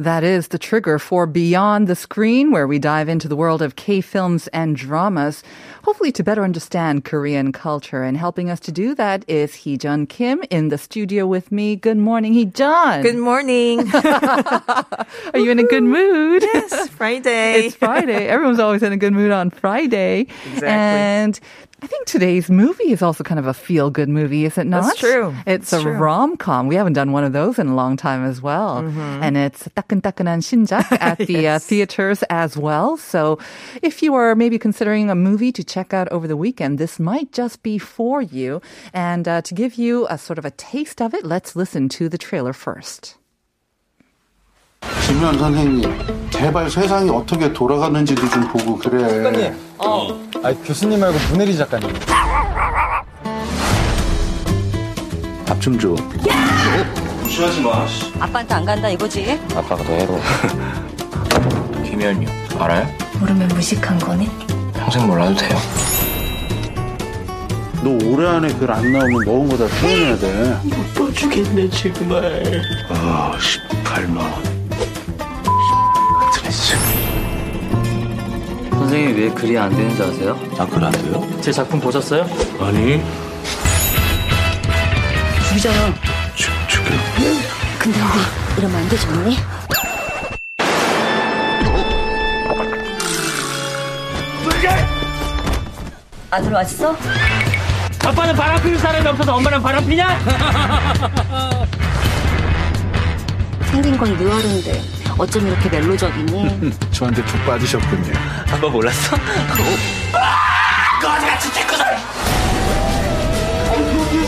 That is the trigger for Beyond the Screen, where we dive into the world of K films and dramas, hopefully to better understand Korean culture. And helping us to do that is Hee-Jun Kim in the studio with me. Good morning, Hee-Jun. Good morning. Are you in a good mood? yes, Friday. It's Friday. Everyone's always in a good mood on Friday. Exactly. And I think today's movie is also kind of a feel good movie, is it not? That's true. It's That's a true. rom com. We haven't done one of those in a long time as well. And it's 따끈따끈한 신작 at the uh, Yes. theaters as well. So if you are maybe considering a movie to check out over the weekend, this might just be for you. And uh, to give you a sort of a taste of it, let's listen to the trailer first. 김현 선생님, 제발 세상이 어떻게 돌아가는지도 좀 보고 그래. 작가님. 아 교수님 말고 문혜리 작가님. 밥 좀 줘. 무시하지 마. 아빠한테 안 간다 이거지? 아빠가 더 해로. 김현이요. 알아요? 모르면 무식한 거네. 평생 몰라도 돼요. 너 올해 안에 글 안 나오면 먹은 거다 토해내야 돼. 또 주겠네 정말. 아, 18만 원. 선생님이 왜 글이 안 되는지 아세요? 나글안 돼요? 제 작품 보셨어요? 아니, 죽이잖아. 죽 죽여. 근데 우리 이러면 안 되지 않니? 아들 왔어? 아빠는 바람 피는 사람이 없어서 엄마는 바람 피냐? 생긴 건 느와르인데 어쩜 이렇게 멜로적이니? 저한테 푹 빠지셨군요. 아빠 몰랐어?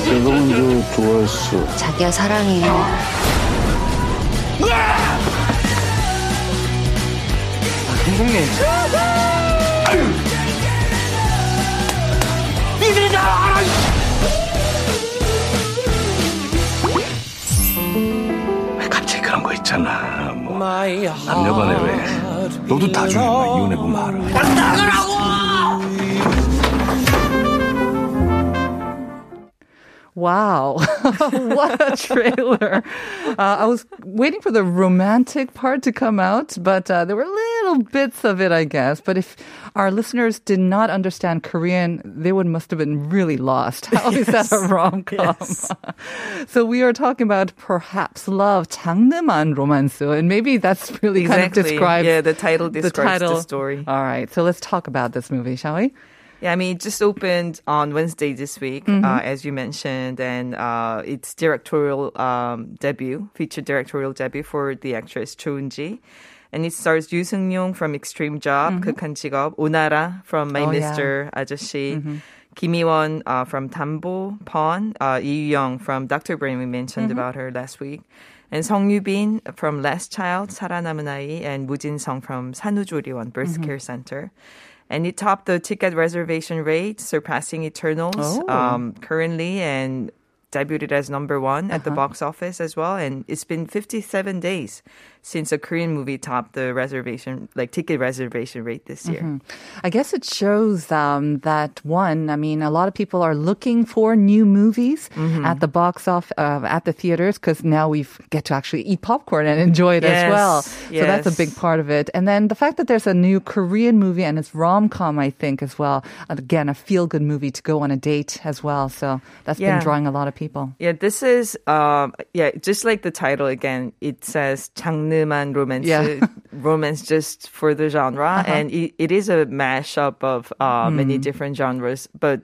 내가 먼저 좋아했어. 자기야 사랑해. 선생님 왜 갑자기 그런 거 있잖아. 뭐 남녀간에 왜? 너도 나중에 뭐 이혼해 보면 알아. Wow. what a trailer. Uh, I was waiting for the romantic part to come out, but uh, there were little bits of it, I guess. But if our listeners did not understand Korean, they would must have been really lost. How is that a rom com? so we are talking about perhaps love, 장르만 romance, and maybe that's really kind of Exactly. describes Yeah, the title describes the title. story. All right, so let's talk about this movie, shall we? Yeah, I mean, it just opened on Wednesday this week, mm-hmm. uh, as you mentioned, and uh, its directorial um, debut, feature directorial debut for the actress Cho Eun-ji. And it stars Ryu Seung-ryong from Extreme Job, mm-hmm. 극한 직업, Onara from My oh, Mister yeah. 아저씨, mm-hmm. Kim Mi Won uh, from Tambo, Pawn, uh, Young from Dr. Brain, we mentioned mm-hmm. about her last week and Song Yubin from Last Child, 살아남은 아이, and Mujin Song from 산후조리원 Birth mm-hmm. Care Center. And it topped the ticket reservation rate, surpassing Eternals Oh. um, currently, and debuted as number one at the box office as well. And it's been 57 days since a Korean movie topped the reservation, like ticket reservation rate this year. I guess it shows um, that one. I mean, a lot of people are looking for new movies Mm-hmm. at the box off uh, at the theaters because now we get to actually eat popcorn and enjoy it as Yes, well. So that's a big part of it. And then the fact that there's a new Korean movie and it's rom com, I think as well. Again, a feel good movie to go on a date as well. So that's Yeah. been drawing a lot of people. Yeah, this is um yeah, just like the title again, it says 장르만 romance Yeah. romance just for the genre and it, it is a mashup of uh many different genres, but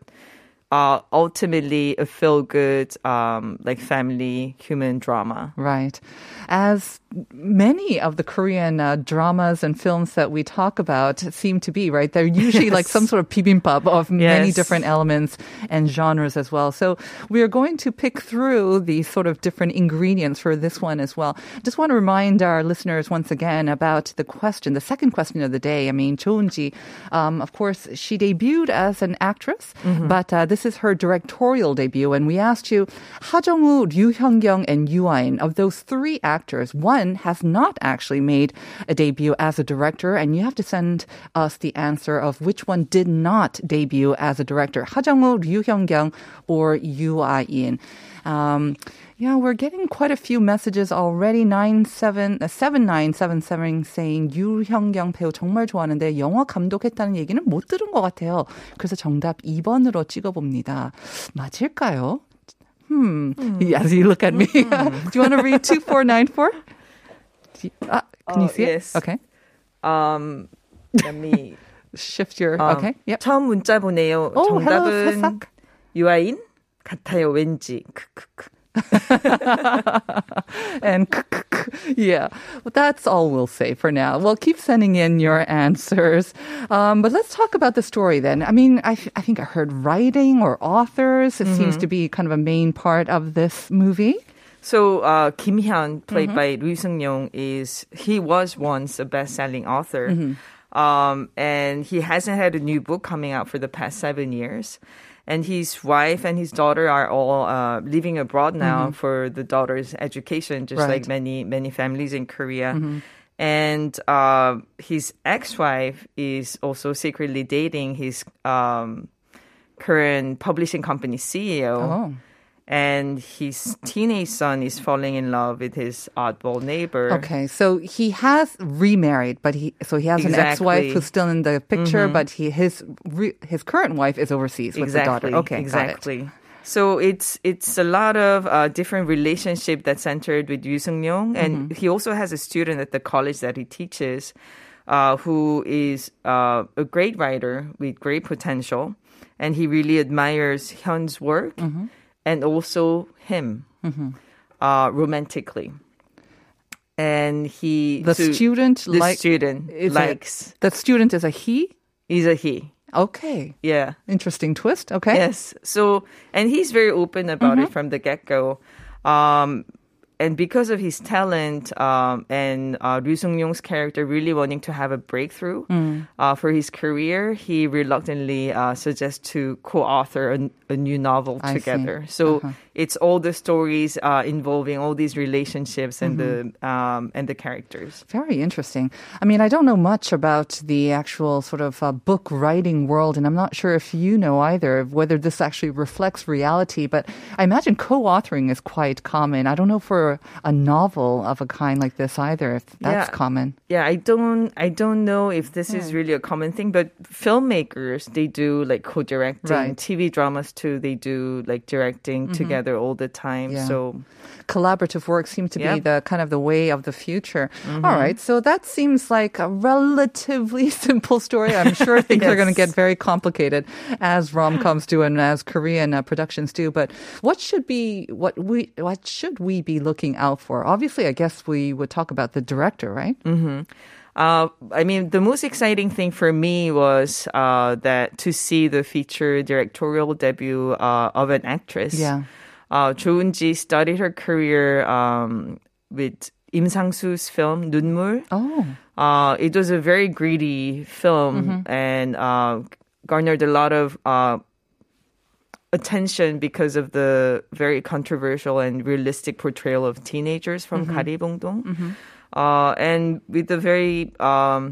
uh, ultimately a feel good, um, like family human drama. Right. As many of the Korean uh, dramas and films that we talk about seem to be, right? They're usually yes. like some sort of bibimbap of yes. many different elements and genres as well. So we are going to pick through the sort of different ingredients for this one as well. Just want to remind our listeners once again about the question, the second question of the day. I mean, Cho Eun-ji, um, of course, she debuted as an actress, mm-hmm. but uh, this is her directorial debut. And we asked you, Ha Jung-woo, Ryu Hyun-kyung, and Yu Ah-in, of those three actors, one Chen has not actually made a debut as a director, and you have to send us the answer of which one did not debut as a director, Ha Jung-woo, Ryu Hyun-kyung, or Yu Ah-in. Um, yeah, we're getting quite a few messages already. 977977 uh, saying 유형경 배우 정말 좋아하는데 영화 감독했다는 얘기는 못 들은 것 같아요. 그래서 정답 2번으로 찍어봅니다. 맞을까요? Hmm. Mm. As you look at me, mm. do you want to read 2494? Do you- Ah, can you Oh, see it? yes. Okay. Um, let me. Shift your. um, okay. Yep. 처음 문자 보내요. Oh, hello, 정답은 새싹. 유아인 같아요. 왠지. 크크크. and yeah, well, that's all we'll say for now. Well, keep sending in your answers. Um, but let's talk about the story then. I mean, I, I think I heard writing or authors. It seems to be kind of a main part of this movie. So uh, Kim Hyun, played Mm-hmm. by Lee Seung Young, is he was once a best-selling author, Mm-hmm. um, and he hasn't had a new book coming out for the past seven years. And his wife and his daughter are all uh, living abroad now for the daughter's education, just Mm-hmm. Right. like many many families in Korea. Mm-hmm. And uh, his ex-wife is also secretly dating his um, current publishing company CEO Oh. And his teenage son is falling in love with his oddball neighbor. Okay, so he has remarried, but he so he has an ex-wife who's still in the picture, but he his re, his current wife is overseas with the Exactly. daughter. Okay, exactly. So it's it's a lot of uh, different relationship that's centered with Ryu Seung-ryong, and Mm-hmm. he also has a student at the college that he teaches, uh, who is uh, a great writer with great potential, and he really admires Hyun's work Mm-hmm. And also him uh, romantically. And he The so student the like- student is a- likes The student is a he. he's a he. Okay, Yeah. interesting twist. Okay, Yes. So, and he's very open about Mm-hmm. it from the get go. Um, and because of his talent um, and uh, Ryu Seung-ryong's character really wanting to have a breakthrough Mm. uh, for his career, he reluctantly uh, suggests to co-author a, a new novel I see. together. So Uh-huh. it's all the stories uh, involving all these relationships and the Mm-hmm. um, and the characters. Very interesting. I mean, I don't know much about the actual sort of uh, book writing world, and I'm not sure if you know either of whether this actually reflects reality. But I imagine co-authoring is quite common. I don't know for a novel of a kind like this either, if that's Yeah. common. Yeah, I don't I don't know if this is Hmm. really a common thing, but filmmakers they do like co-directing, Right. TV dramas too. They do like directing together all the time. Mm-hmm. Yeah. So Collaborative work seems to be the kind of the way of the future. Mm-hmm. All right, so that seems like a relatively simple story. I'm sure things are going to get very complicated as rom-coms do and as Korean uh, productions do. But what should be what we what should we be looking out for? Obviously, I guess we would talk about the director, right? Uh, I mean, the most exciting thing for me was uh, that to see the feature directorial debut uh, of an actress. Yeah. Uh, Eun-ji started her career um, with Im Sang-soo's film 눈물. Oh, Uh, it was a very greedy film and uh, garnered a lot of uh, attention because of the very controversial and realistic portrayal of teenagers from mm Uh, and with a very um,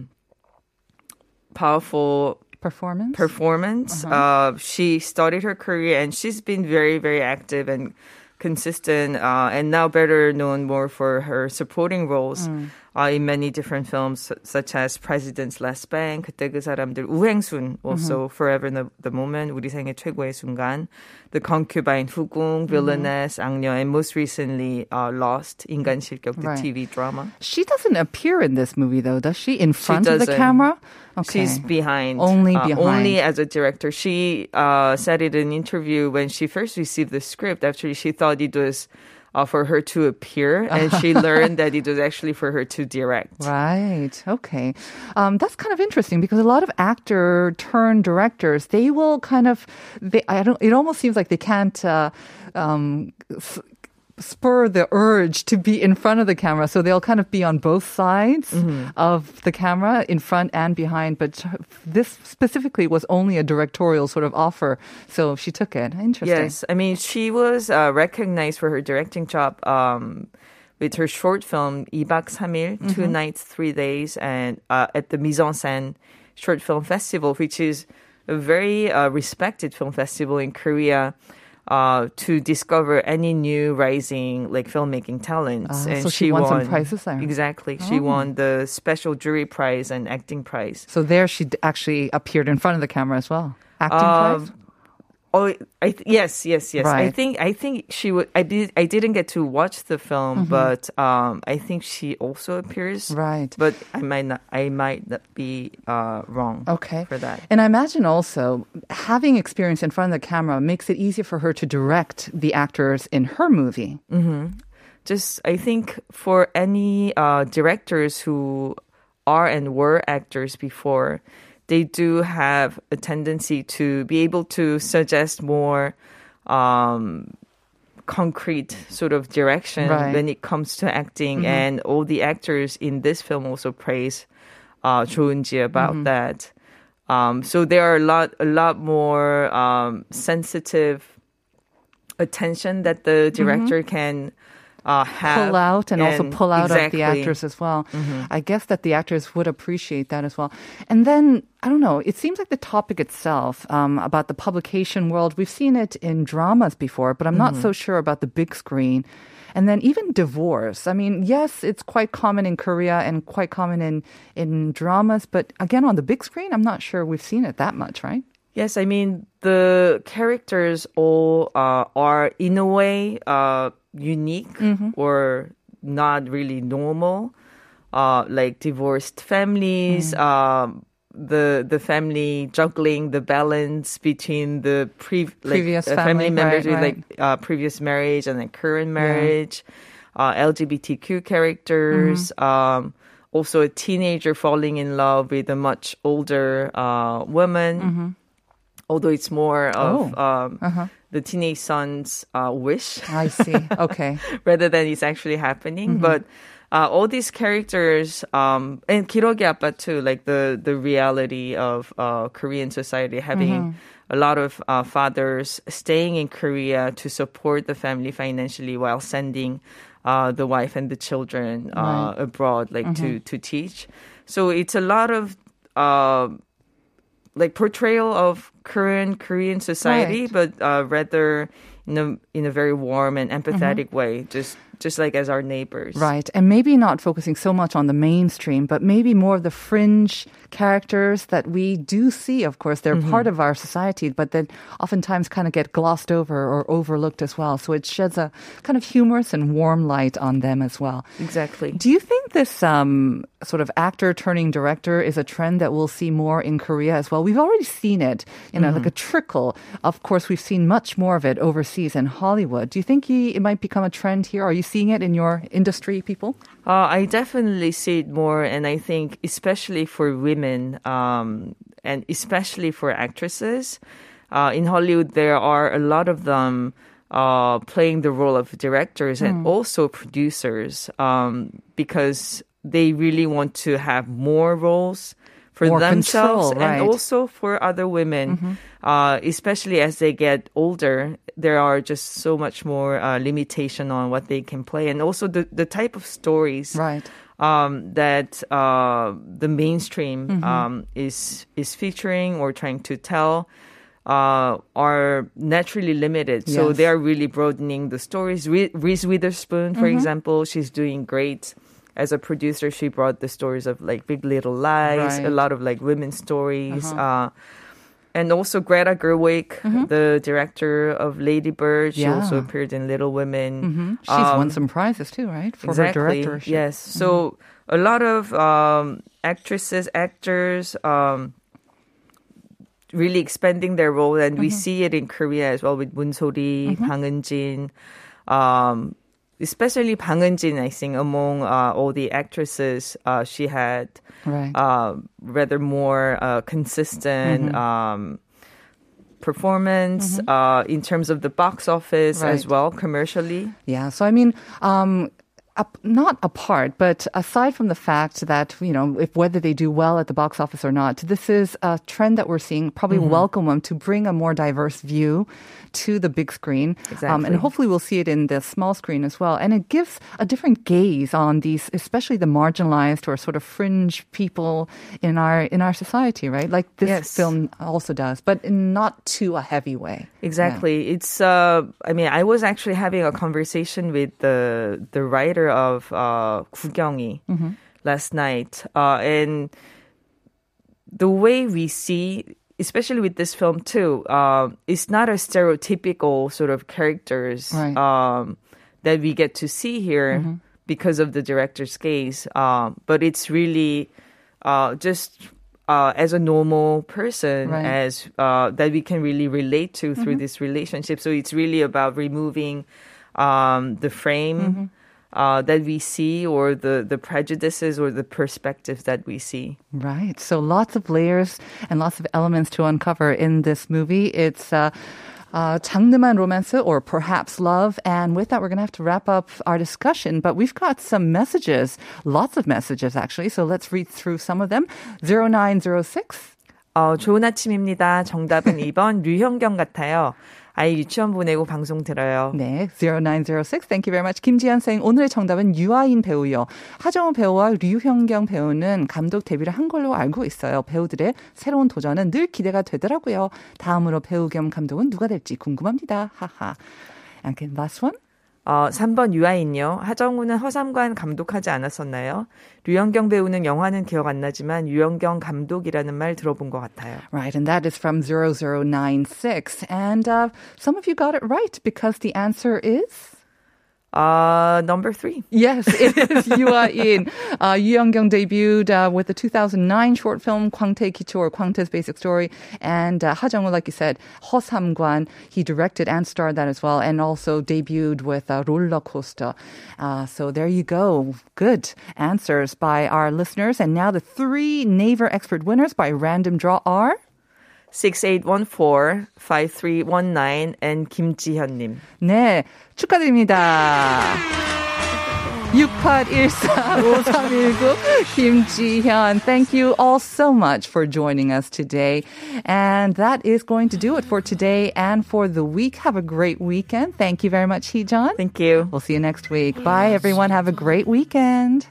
powerful performance. performance. Uh, she started her career and she's been very, very active and consistent uh, and now better known more for her supporting roles uh, in many different films su- such as President's Last Bank, 그때 그 사람들, 우행순, also Forever in the, the Moment, 우리 생애 최고의 순간, The Concubine, 후궁, Villainess, 악녀, and most recently uh, Lost, 인간 실격, the Right. TV drama. She doesn't appear in this movie though, does she? In front of the doesn't. camera? Okay. She's behind. Only uh, behind. Only as a director. She uh, said it in an interview when she first received the script. Actually, she thought it was uh, for her to appear, and she learned that it was actually for her to direct. Right. Okay. Um, that's kind of interesting because a lot of actor turn directors, they will kind of, they, I don't, it almost seems like they can't, uh, um, spur the urge to be in front of the camera. So they'll kind of be on both sides mm-hmm. of the camera, in front and behind. But this specifically was only a directorial sort of offer. So she took it. Interesting. Yes. I mean, she was uh, recognized for her directing job. Um, with her short film 2박 3일, mm-hmm. Two Nights, Three Days, and uh, at the Mise en Scène Short Film Festival, which is a very uh, respected film festival in Korea. Uh, to discover any new rising like filmmaking talents, Ah, and so she won some prizes there. Exactly, she won the special jury prize and acting prize. So there she actually appeared in front of the camera as well. Acting Um, prize? Oh, I th- yes, yes, yes. I think I think she would. I did. I didn't get to watch the film, but um, I think she also appears. Right. But I might not. I might not be uh, wrong. Okay. For that. And I imagine also having experience in front of the camera makes it easier for her to direct the actors in her movie. Just I think for any uh, directors who are and were actors before, they do have a tendency to be able to suggest more um, concrete sort of direction right. when it comes to acting. Mm-hmm. And all the actors in this film also praise uh, Cho Eun-ji about mm-hmm. that. Um, so there are a lot, a lot more um, sensitive attention that the mm-hmm. director mm-hmm. can uh have Pull out and, also pull out of the exactly. Mm-hmm. actors as well. I guess that the actors would appreciate that as well. And then, I don't know, it seems like the topic itself um, about the publication world, we've seen it in dramas before, but I'm not Mm-hmm. so sure about the big screen. And then even divorce. I mean, yes, it's quite common in Korea and quite common in, in dramas, but again, on the big screen, I'm not sure we've seen it that much, right? Yes, I mean the characters all uh, are in a way uh, unique or not really normal. Uh, like divorced families, um, the the family juggling the balance between the pre- Previous uh, family, members right, with right. like uh, previous marriage and then current marriage, uh, LGBTQ characters. Mm-hmm. Um, also, a teenager falling in love with a much older uh, woman. Mm-hmm although it's more of oh. um, uh-huh. the teenage son's uh, wish. I see. Okay. rather than it's actually happening, mm-hmm. but. Uh, all these characters um, and Kirogi Appa too, like the the reality of uh, Korean society having mm-hmm. a lot of uh, fathers staying in Korea to support the family financially while sending uh, the wife and the children uh, right. abroad, like mm-hmm. to to teach. So it's a lot of uh, like portrayal of current Korean society, Right. but uh, rather in a in a very warm and empathetic Mm-hmm. way, just just like as our neighbors. Right. And maybe not focusing so much on the mainstream, but maybe more of the fringe characters that we do see. Of course, they're Mm-hmm. part of our society, but that oftentimes kind of get glossed over or overlooked as well. So it sheds a kind of humorous and warm light on them as well. Exactly. Do you think this um, sort of actor turning director is a trend that we'll see more in Korea as well? We've already seen it, you know, like a trickle. Of course, we've seen much more of it overseas in Hollywood. Do you think you, it might become a trend here? Are you seeing it in your industry, people? Uh, I definitely see it more, and I think especially for women, um, and especially for actresses, uh, in Hollywood there are a lot of them uh, playing the role of directors Hmm. and also producers um, because they really want to have more roles for More themselves control, right. and also for other women, uh, especially as they get older. There are just so much more uh, limitation on what they can play, and also the the type of stories Right. um, that uh, the mainstream um, is is featuring or trying to tell. uh, are naturally limited. So they are really broadening the stories. Re- Reese Witherspoon, for Mm-hmm. example, she's doing great. As a producer, she brought the stories of like Big Little Lies, a Right. Uh-huh. lot of like women's stories. uh and also Greta Gerwig, the director of Lady Bird, she Mm-hmm. Yeah. also appeared in Little Women. hmm She's Um, won some prizes too, right? For exactly. her directorship. Yes. So a lot of um, actresses, actors, um, really expanding their role, and we see it in Korea as well with Moon Sori, Bang Eun-jin, um, especially Bang Eun-jin. I think among uh, all the actresses, uh, she had Right. uh, rather more uh, consistent. Um, performance uh, in terms of the box office as well commercially Yeah. So I mean, um, up, not apart, but aside from the fact that you know, if whether they do well at the box office or not, this is a trend that we're seeing. Probably Mm-hmm. welcome them to bring a more diverse view to the big screen, um, and hopefully we'll see it in the small screen as well. And it gives a different gaze on these, especially the marginalized or sort of fringe people in our in our society, right? Like this Yes. film also does, but in not too a heavy way. Exactly. It's uh I mean I was actually having a conversation with the the writer of uh, mm-hmm. last night, uh, and the way we see, especially with this film too, uh, it's not a stereotypical sort of characters right. um, that we get to see here mm-hmm. because of the director's case, um, but it's really uh, just uh, as a normal person right. as uh, that we can really relate to through mm-hmm. this relationship so it's really about removing um, the frame mm-hmm uh, that we see, or the the prejudices, or the perspectives that we see. Right. So lots of layers and lots of elements to uncover in this movie. It's uh, uh, 장르만 romance or perhaps love. And with that, we're going to have to wrap up our discussion. But we've got some messages, lots of messages actually. So let's read through some of them. 0906. 어, 좋은 아침입니다. 정답은 2번 류현경 같아요. 아이 유치원 보내고 방송 들어요. 네, 0906. Thank you very much. 김지현 saying 오늘의 정답은 유아인 배우요. 하정우 배우와 류현경 배우는 감독 데뷔를 한 걸로 알고 있어요. 배우들의 새로운 도전은 늘 기대가 되더라고요. 다음으로 배우 겸 감독은 누가 될지 궁금합니다. 하하. And last one. 어, 3번 유아인요. 하정우는 허삼관 감독하지 않았었나요? 류현경 배우는 영화는 기억 안 나지만 유현경 감독이라는 말 들어본 것 같아요. Right, and that is from 0096. And uh, some of you got it right because the answer is... Uh, number three. Yes, it is Yu Ah-in. Uh, Ryu Hyun-kyung debuted uh, with the 2009 short film Kwangtae Kicho or Kwangtae's Basic Story. And uh, Ha Jung-woo, like you said, Heo Sam-gwan, he directed and starred that as well. And also debuted with uh, Roller Coaster. Uh, so there you go. Good answers by our listeners. And now the three Naver expert winners by random draw are... 6814-5319 and 김지현님. 네, 축하드립니다. 6814-5319 김지현. Thank you all so much for joining us today. And that is going to do it for today and for the week. Have a great weekend. Thank you very much, Hee-Jun. Thank you. We'll see you next week. Bye, everyone. Have a great weekend.